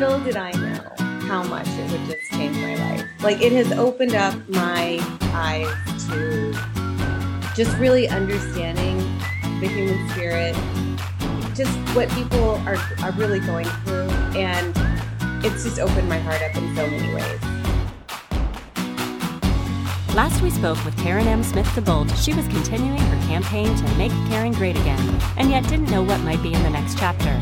little did I know how much it would just change my life. Like it has opened up my eyes to just really understanding the human spirit, just what people are, are really going through. And it's just opened my heart up in so many ways. Last we spoke with Karen M. Smith DeBolt, she was continuing her campaign to make Karen great again, and yet didn't know what might be in the next chapter.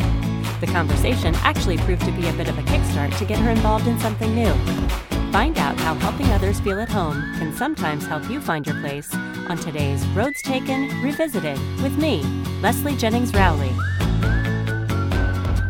The conversation actually proved to be a bit of a kickstart to get her involved in something new. Find out how helping others feel at home can sometimes help you find your place on today's Roads Taken Revisited with me, Leslie Jennings Rowley.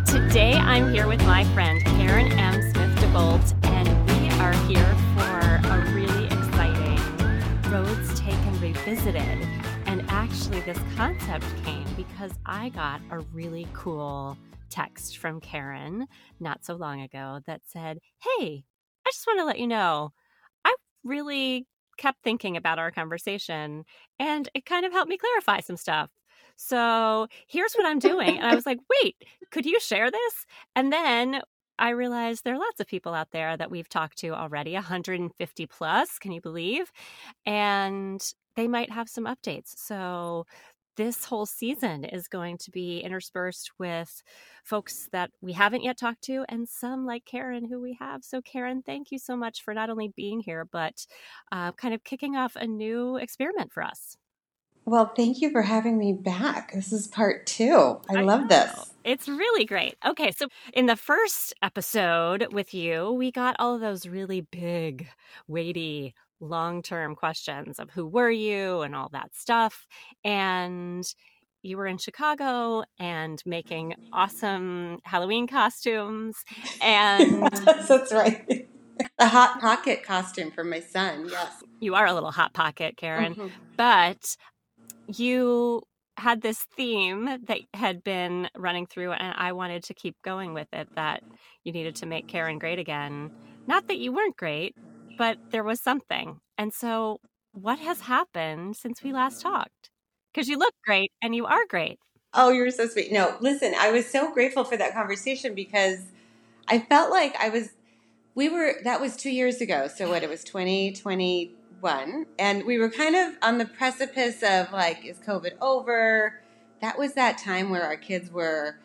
Today I'm here with my friend Karen M. Smith DeBolt, and we are here for a really exciting Roads Taken Revisited. And actually, this concept came because I got a really cool text from Karen not so long ago that said, Hey, I just want to let you know, I really kept thinking about our conversation and it kind of helped me clarify some stuff. So here's what I'm doing. And I was like, wait, could you share this? And then I realized there are lots of people out there that we've talked to already, 150 plus, can you believe? And they might have some updates. So this whole season is going to be interspersed with folks that we haven't yet talked to and some like Karen who we have. So, Karen, thank you so much for not only being here, but uh, kind of kicking off a new experiment for us. Well, thank you for having me back. This is part two. I, I love know. this. It's really great. Okay, so in the first episode with you, we got all of those really big, weighty, long term questions of who were you and all that stuff. And you were in Chicago and making awesome Halloween costumes. And that's right. A hot pocket costume for my son. Yes. You are a little hot pocket, Karen. Mm-hmm. But you had this theme that had been running through, and I wanted to keep going with it that you needed to make Karen great again. Not that you weren't great, but there was something. And so, what has happened since we last talked? Because you look great and you are great. Oh, you're so sweet. No, listen, I was so grateful for that conversation because I felt like I was, we were, that was two years ago. So, what, it was 2021. And we were kind of on the precipice of like, is COVID over? That was that time where our kids were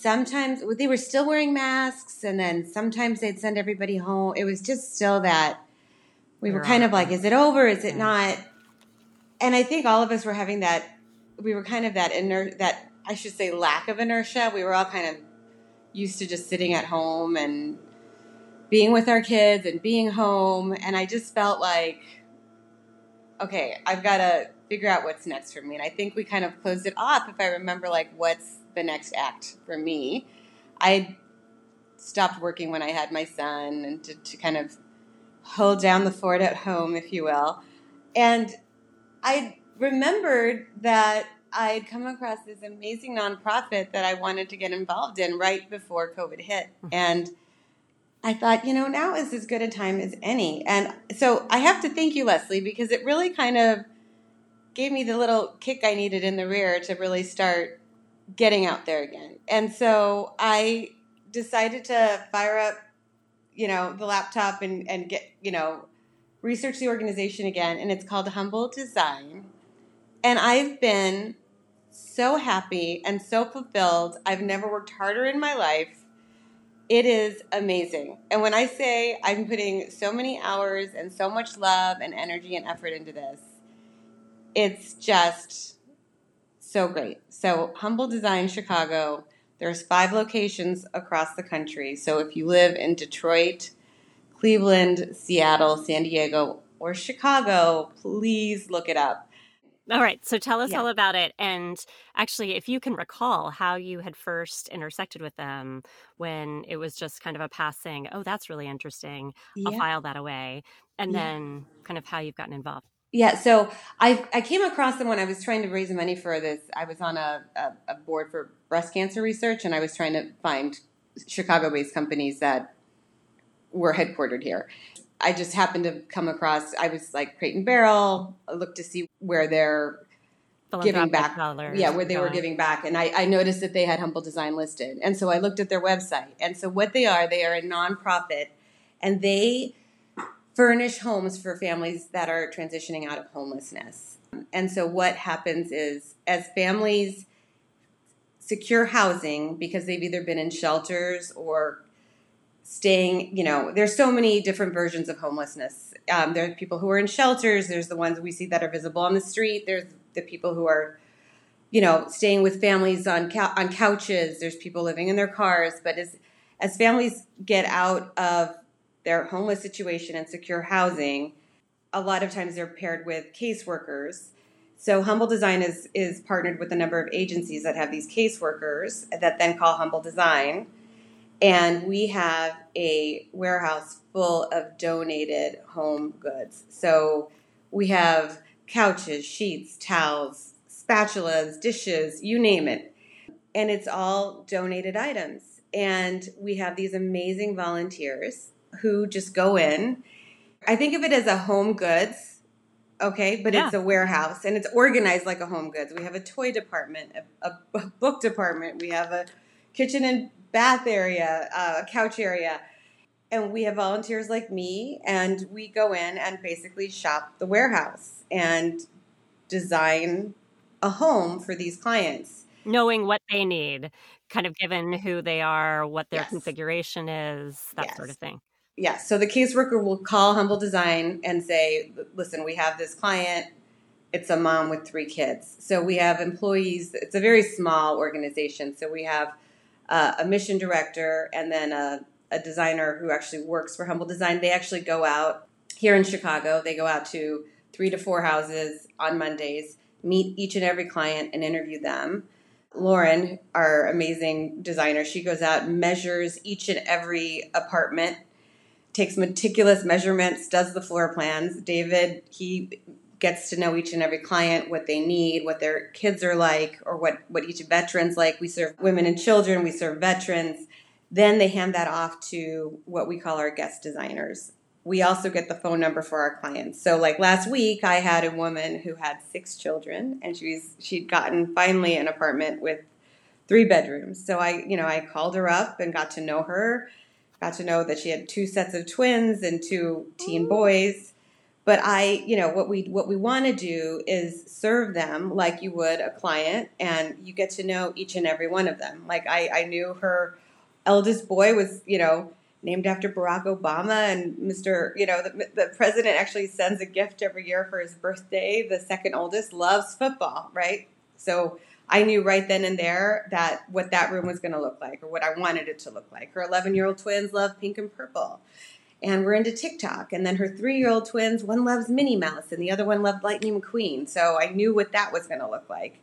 sometimes they were still wearing masks and then sometimes they'd send everybody home. It was just still that we were kind of like is it over? Is it not? And i think all of us were having that we were kind of that inner that i should say lack of inertia. We were all kind of used to just sitting at home and being with our kids and being home. And i just felt like okay i've got to figure out what's next for me. And i think we kind of closed it off if i remember like what's the next act for me. I stopped working when I had my son and to, to kind of hold down the fort at home, if you will. And I remembered that I had come across this amazing nonprofit that I wanted to get involved in right before COVID hit. Mm-hmm. And I thought, you know, now is as good a time as any. And so I have to thank you, Leslie, because it really kind of gave me the little kick I needed in the rear to really start getting out there again. And so I decided to fire up, you know, the laptop and, and get, you know, research the organization again. And it's called Humble Design. And I've been so happy and so fulfilled. I've never worked harder in my life. It is amazing. And when I say I'm putting so many hours and so much love and energy and effort into this, it's just so great. So Humble Design Chicago, there's five locations across the country. So if you live in Detroit, Cleveland, Seattle, San Diego, or Chicago, please look it up. All right. So tell us yeah. all about it. And actually, if you can recall how you had first intersected with them when it was just kind of a passing, oh, that's really interesting. I'll file that away. And yeah. then kind of how you've gotten involved. Yeah, so I I came across them when I was trying to raise money for this. I was on a, a, a board for breast cancer research, and I was trying to find Chicago-based companies that were headquartered here. I just happened to come across. I was like Crate and Barrel. I looked to see where they're giving back. Yeah, where they were giving back. And I, I noticed that they had Humble Design listed. And so I looked at their website. And so what they are, they are a nonprofit and they furnish homes for families that are transitioning out of homelessness. And so what happens is as families secure housing because they've either been in shelters or staying, you know, there's so many different versions of homelessness. Um, there are people who are in shelters. There's the ones we see that are visible on the street. There's the people who are, you know, staying with families on on couches. There's people living in their cars. But as as families get out of their homeless situation and secure housing, a lot of times they're paired with caseworkers. So Humble Design is is partnered with a number of agencies that have these caseworkers that then call Humble Design, and we have a warehouse full of donated home goods. So we have couches, sheets, towels, spatulas, dishes, you name it. And it's all donated items. And we have these amazing volunteers who just go in. I think of it as a home goods, okay, but yeah. it's a warehouse and it's organized like a home goods. We have a toy department, a, a book department, we have a kitchen and bath area, uh, a couch area. And we have volunteers like me, and we go in and basically shop the warehouse and design a home for these clients. Knowing what they need, kind of given who they are, what their yes. configuration is, that yes. sort of thing. Yes. So the caseworker will call Humble Design and say, listen, we have this client. It's a mom with three kids. So we have employees. It's a very small organization. So we have uh, a mission director and then a, a designer who actually works for Humble Design. They actually go out here in Chicago. They go out to three to four houses on Mondays, meet each and every client and interview them. Lauren, our amazing designer, she goes out measures each and every apartment, takes meticulous measurements, does the floor plans. David, he gets to know each and every client, what they need, what their kids are like, or what, what each veteran's like. We serve women and children, we serve veterans. Then they hand that off to what we call our guest designers we also get the phone number for our clients. So like last week I had a woman who had six children and she's she'd gotten finally an apartment with three bedrooms. So I, you know, I called her up and got to know her, got to know that she had two sets of twins and two teen boys. But I, you know, what we what we want to do is serve them like you would a client and you get to know each and every one of them. Like I, I knew her eldest boy was, you know, named after Barack Obama and Mr. You know, the, the president actually sends a gift every year for his birthday. The second oldest loves football, right? So I knew right then and there that what that room was going to look like or what I wanted it to look like. Her 11 year old twins love pink and purple. And we're into TikTok. And then her three year old twins, one loves Minnie Mouse and the other one loved Lightning McQueen. So I knew what that was going to look like.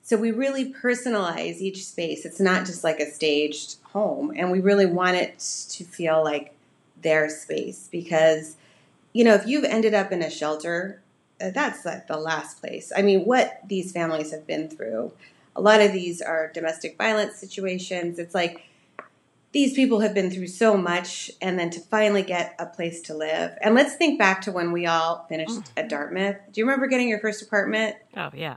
So we really personalize each space. It's not just like a staged home. And we really want it to feel like their space because, you know, if you've ended up in a shelter, that's like the last place. I mean, what these families have been through. A lot of these are domestic violence situations. It's like these people have been through so much, and then to finally get a place to live. And let's think back to when we all finished mm. at Dartmouth. Do you remember getting your first apartment? Oh, yeah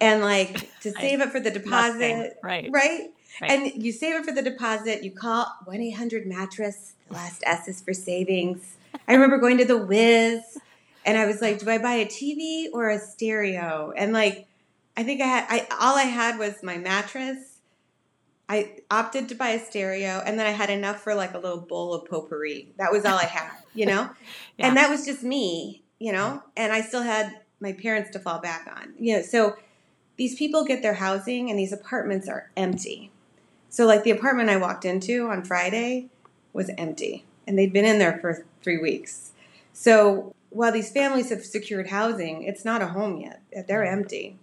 and like to save it for the deposit, right? Right. Right. And you save it for the deposit. You call one eight hundred mattress. The last S is for savings. I remember going to the Wiz, and I was like, "Do I buy a TV or a stereo?" And like, I think I had. I all I had was my mattress. I opted to buy a stereo, and then I had enough for like a little bowl of potpourri. That was all I had, you know. yeah. And that was just me, you know. And I still had my parents to fall back on, you know. So these people get their housing and these apartments are empty. So, like the apartment I walked into on Friday was empty and they'd been in there for three weeks. So, while these families have secured housing, it's not a home yet. They're empty.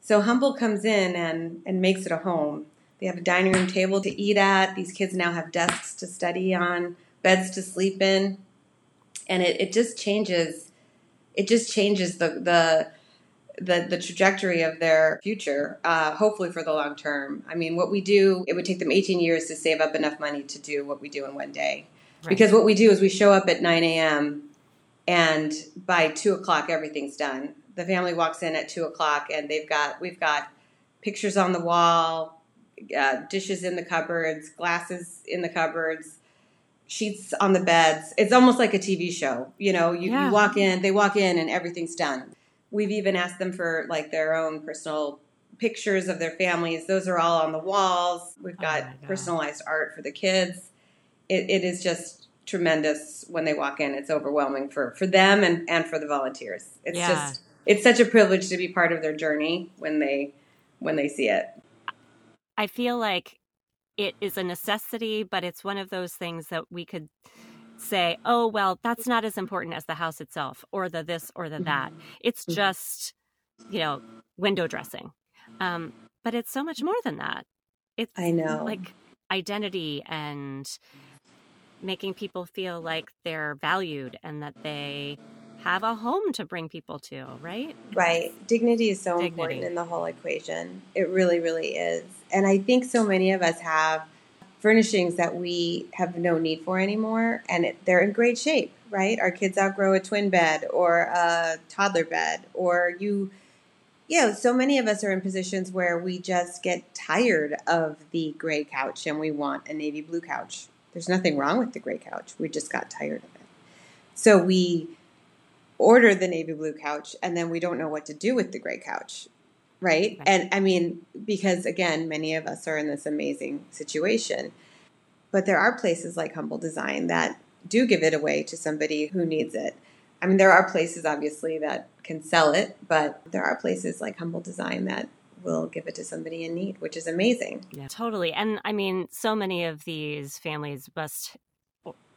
So, Humble comes in and, and makes it a home. They have a dining room table to eat at. These kids now have desks to study on, beds to sleep in. And it, it just changes it just changes the the the, the trajectory of their future, uh, hopefully for the long term. I mean, what we do, it would take them 18 years to save up enough money to do what we do in one day. Right. Because what we do is we show up at 9 a.m. and by 2 o'clock, everything's done. the family walks in at two o'clock and they've got we've got pictures on the wall, uh, dishes in the cupboards, glasses in the cupboards, sheets on the beds. It's almost like a TV show. You know, you, Yeah. you walk in, they walk in, and everything's done. We've even asked them for like their own personal pictures of their families. Those are all on the walls. We've Oh got God. personalized art for the kids. It, it is just tremendous when they walk in. It's overwhelming for, for them and, and for the volunteers. It's Yeah. just it's such a privilege to be part of their journey when they when they see it. I feel like it is a necessity, but it's one of those things that we could say, oh, well, that's not as important as the house itself or the this or the that. It's Mhm. just, you know, window dressing. Um, but it's so much more than that. It's I know. like identity and making people feel like they're valued and that they have a home to bring people to, right? Right. Dignity is so Dignity. important in the whole equation. It really, really is. And I think so many of us have furnishings that we have no need for anymore, and it, they're in great shape, right? Our kids outgrow a twin bed or a toddler bed, or you, you know, so many of us are in positions where we just get tired of the gray couch and we want a navy blue couch. There's nothing wrong with the gray couch. We just got tired of it. So we order the navy blue couch and then we don't know what to do with the gray couch right? Right. and i mean because again many of us are in this amazing situation but there are places like humble design that do give it away to somebody who needs it i mean there are places obviously that can sell it but there are places like humble design that will give it to somebody in need which is amazing Yeah, totally. And I mean, so many of these families must,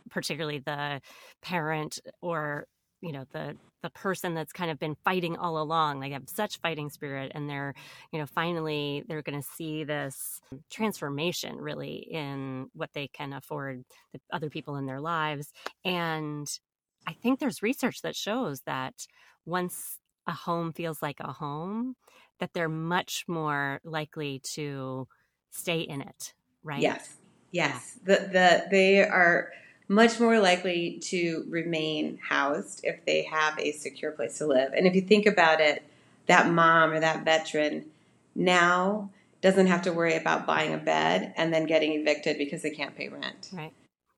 particularly the parent or you know the the person that's kind of been fighting all along they have such fighting spirit and they're you know finally they're going to see this transformation really in what they can afford the other people in their lives and i think there's research that shows that once a home feels like a home that they're much more likely to stay in it right Yes, yes. The the they are much more likely to remain housed if they have a secure place to live. And if you think about it, that mom or that veteran now doesn't have to worry about buying a bed and then getting evicted because they can't pay rent right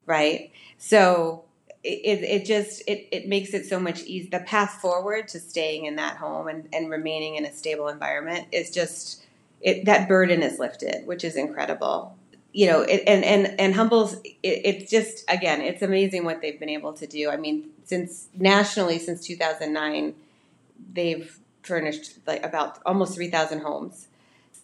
right? So it, it, just it, it makes it so much easier. The path forward to staying in that home and, and remaining in a stable environment is just it, that burden is lifted, which is incredible. You know, it, and and and Humble's it, it's just again, it's amazing what they've been able to do. I mean, since nationally since 2009, they've furnished like about almost 3,000 homes.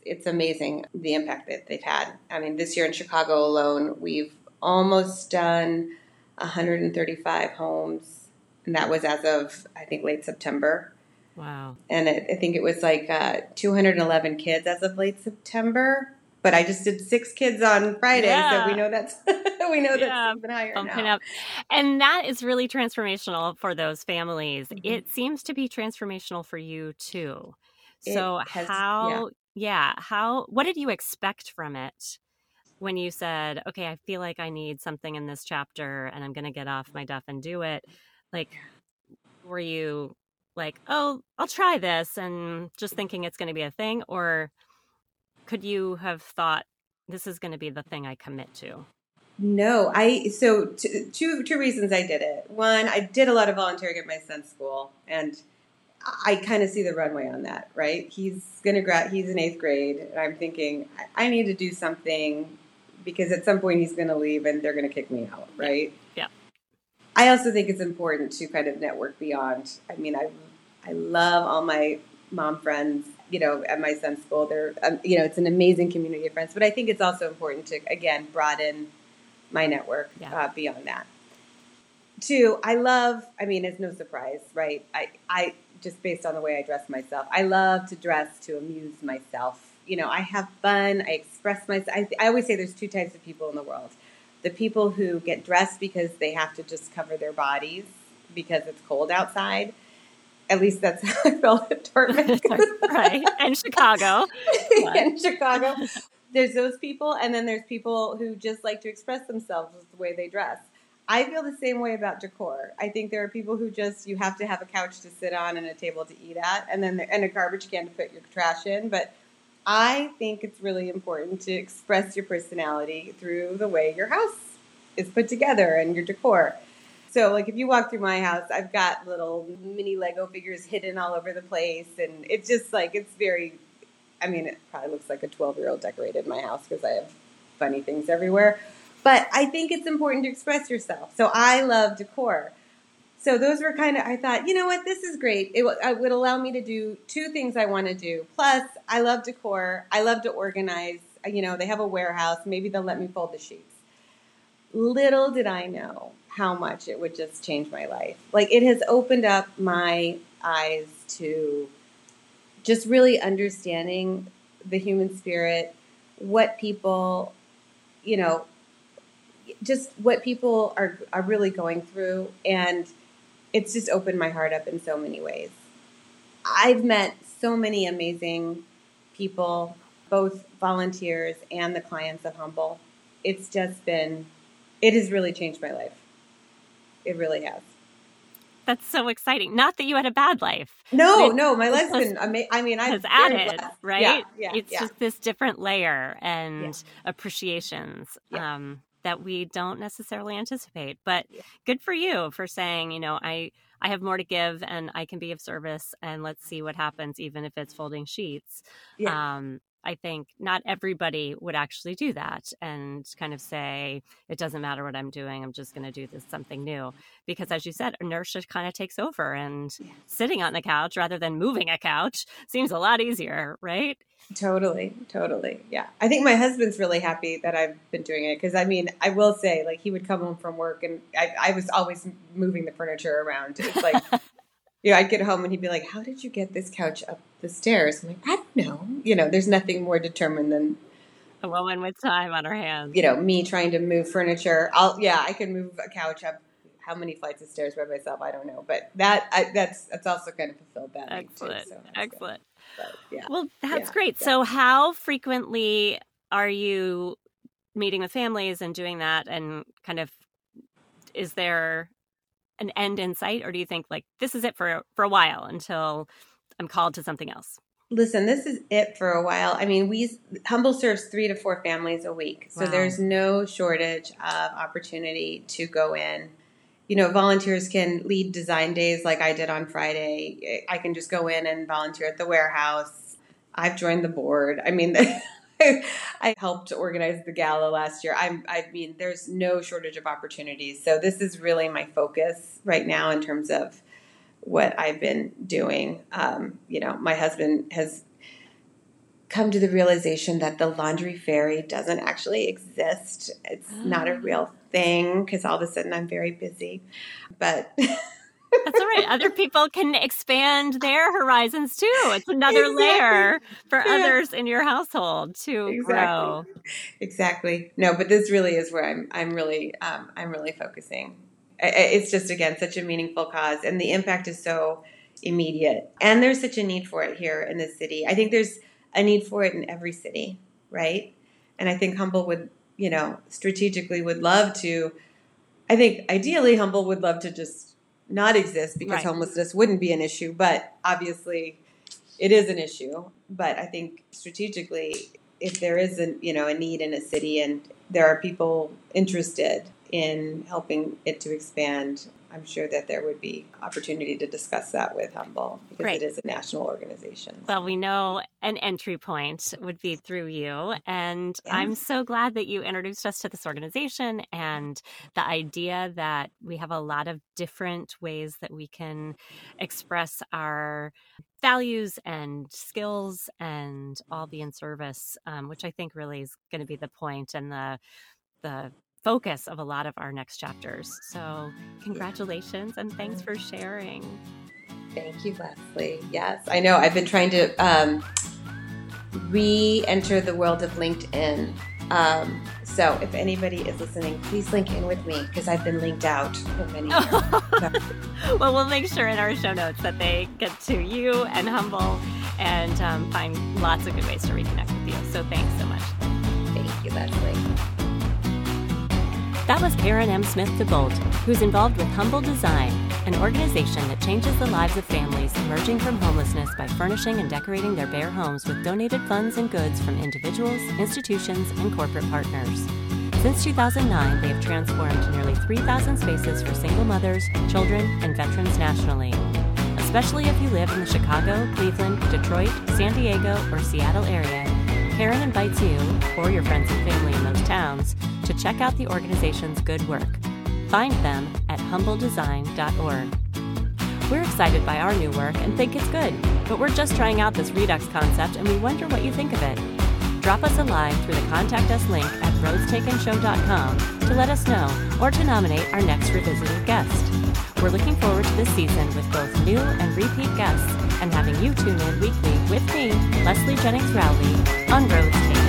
It's amazing the impact that they've had. I mean, this year in Chicago alone, we've almost done 135 homes, and that was as of I think late September. wow And it, I think it was like uh, 211 kids as of late September. But I just did six kids on Friday, Yeah. so we know that's we know Yeah, that's even higher bumping now. up. And that is really transformational for those families. Mhm. It seems to be transformational for you too. It So has- how yeah, how what did you expect from it when you said, "Okay, I feel like I need something in this chapter and I'm going to get off my duff and do it." Like were you like, "Oh, I'll try this," and just thinking it's going to be a thing or could you have thought this is going to be the thing I commit to? No, I so t- two two reasons I did it. One, I did a lot of volunteering at my son's school, and I kind of see the runway on that. Right, he's gonna grad. He's in eighth grade, and I'm thinking I, I need to do something because at some point he's gonna leave, and they're gonna kick me out. Right. Yeah. I also think it's important to kind of network beyond. I mean, I I love all my mom friends. You know, at my son's school, they're um, you know it's an amazing community of friends. But I think it's also important to again broaden my network Yeah. uh, beyond that. Two, I love. I mean, it's no surprise, right? I I just based on the way I dress myself, I love to dress to amuse myself. You know, I have fun. I express myself. I, I always say there's two types of people in the world: the people who get dressed because they have to just cover their bodies because it's cold outside. At least that's how I felt at Dartmouth. right. And Chicago. in Chicago. There's those people, and then there's people who just like to express themselves with the way they dress. I feel the same way about decor. I think there are people who just you have to have a couch to sit on and a table to eat at, and then and a garbage can to put your trash in. But I think it's really important to express your personality through the way your house is put together and your decor. So, like, if you walk through my house, I've got little mini Lego figures hidden all over the place, and it's just like it's very. I mean, it probably looks like a twelve-year-old decorated my house because I have funny things everywhere. But I think it's important to express yourself. So I love decor. So those were kind of, I thought, you know what, this is great. It, it would allow me to do two things I want to do. Plus, I love decor. I love to organize. You know, they have a warehouse. Maybe they'll let me fold the sheets. Little did I know how much it would just change my life. Like it has opened up my eyes to just really understanding the human spirit, what people, you know, just what people are, are really going through. And it's just opened my heart up in so many ways. I've met so many amazing people, both volunteers and the clients of Humble. It's just been, it has really changed my life. It really has. That's so exciting. Not that you had a bad life. No, no, my life's been. I mean, I has added, right? Yeah, yeah it's yeah. just this different layer and appreciations. Um, that we don't necessarily anticipate. But good for you for saying, you know, I I have more to give and I can be of service and let's see what happens even if it's folding sheets. Yeah. Um I think not everybody would actually do that and kind of say, it doesn't matter what I'm doing, I'm just going to do this something new. Because as you said, inertia kind of takes over, and yes. sitting on the couch rather than moving a couch seems a lot easier, right? Totally, totally. Yeah. I think my husband's really happy that I've been doing it because I mean, I will say, like, he would come home from work and I, I was always moving the furniture around. It's like, you know, I'd get home and he'd be like, How did you get this couch up the stairs? I'm like, I don't. You know, there's nothing more determined than a woman with time on her hands. You know, me trying to move furniture. I'll, yeah, I can move a couch up how many flights of stairs by myself, I don't know. But that, I, that's, that's also kind of fulfilled that. Excellent. Too, so Excellent. But, yeah. Well, that's yeah, great. yeah. So, how frequently are you meeting with families and doing that? And kind of, is there an end in sight, or do you think like this is it for for a while until I'm called to something else? Listen, this is it for a while. I mean, we Humble serves three to four families a week, so Wow. there's no shortage of opportunity to go in. You know, volunteers can lead design days like I did on Friday. I can just go in and volunteer at the warehouse. I've joined the board. I mean, I helped organize the gala last year. I'm, I mean, there's no shortage of opportunities. So this is really my focus right now in terms of what I've been doing. Um, you know, my husband has come to the realization that the laundry fairy doesn't actually exist. It's not a real thing because all of a sudden I'm very busy. But That's all right. Other people can expand their horizons too. It's another Exactly. layer for Yeah. others in your household to Exactly. grow. exactly no, but this really is where I'm. I'm really. Um, I'm really focusing. It's just again such a meaningful cause, and the impact is so immediate. And there's such a need for it here in this city. I think there's a need for it in every city, right? And I think Humble would, you know, strategically would love to. I think ideally Humble would love to just not exist because Right. homelessness wouldn't be an issue, but obviously it is an issue. But I think strategically, if there is a you know a need in a city and there are people interested in helping it to expand, I'm sure that there would be opportunity to discuss that with Humble because Great. it is a national organization. Well, we know an entry point would be through you. And Yeah. I'm so glad that you introduced us to this organization and the idea that we have a lot of different ways that we can express our values and skills and all be in service, um, which I think really is going to be the point and the the focus of a lot of our next chapters. So, congratulations and thanks for sharing. Thank you, Leslie. Yes, I know. I've been trying to um, re-enter the world of LinkedIn. Um, so if anybody is listening, please link in with me because I've been linked out for many years. well, we'll make sure in our show notes that they get to you and Humble and um, find lots of good ways to reconnect with you. So thanks so much. Thank you, Leslie. That was Karen M. Smith DeBolt, who's involved with Humble Design, an organization that changes the lives of families emerging from homelessness by furnishing and decorating their bare homes with donated funds and goods from individuals, institutions, and corporate partners. Since 2009, they have transformed nearly 3,000 spaces for single mothers, children, and veterans nationally. Especially if you live in the Chicago, Cleveland, Detroit, San Diego, or Seattle area, Karen invites you, or your friends and family in those towns, to check out the organization's good work. Find them at humbledesign.org. We're excited by our new work and think it's good, but we're just trying out this Redux concept and we wonder what you think of it. Drop us a line through the Contact Us link at roadstakenshow.com to let us know or to nominate our next revisited guest. We're looking forward to this season with both new and repeat guests and having you tune in weekly with me, Leslie Jennings Rowley, on Roads Taken.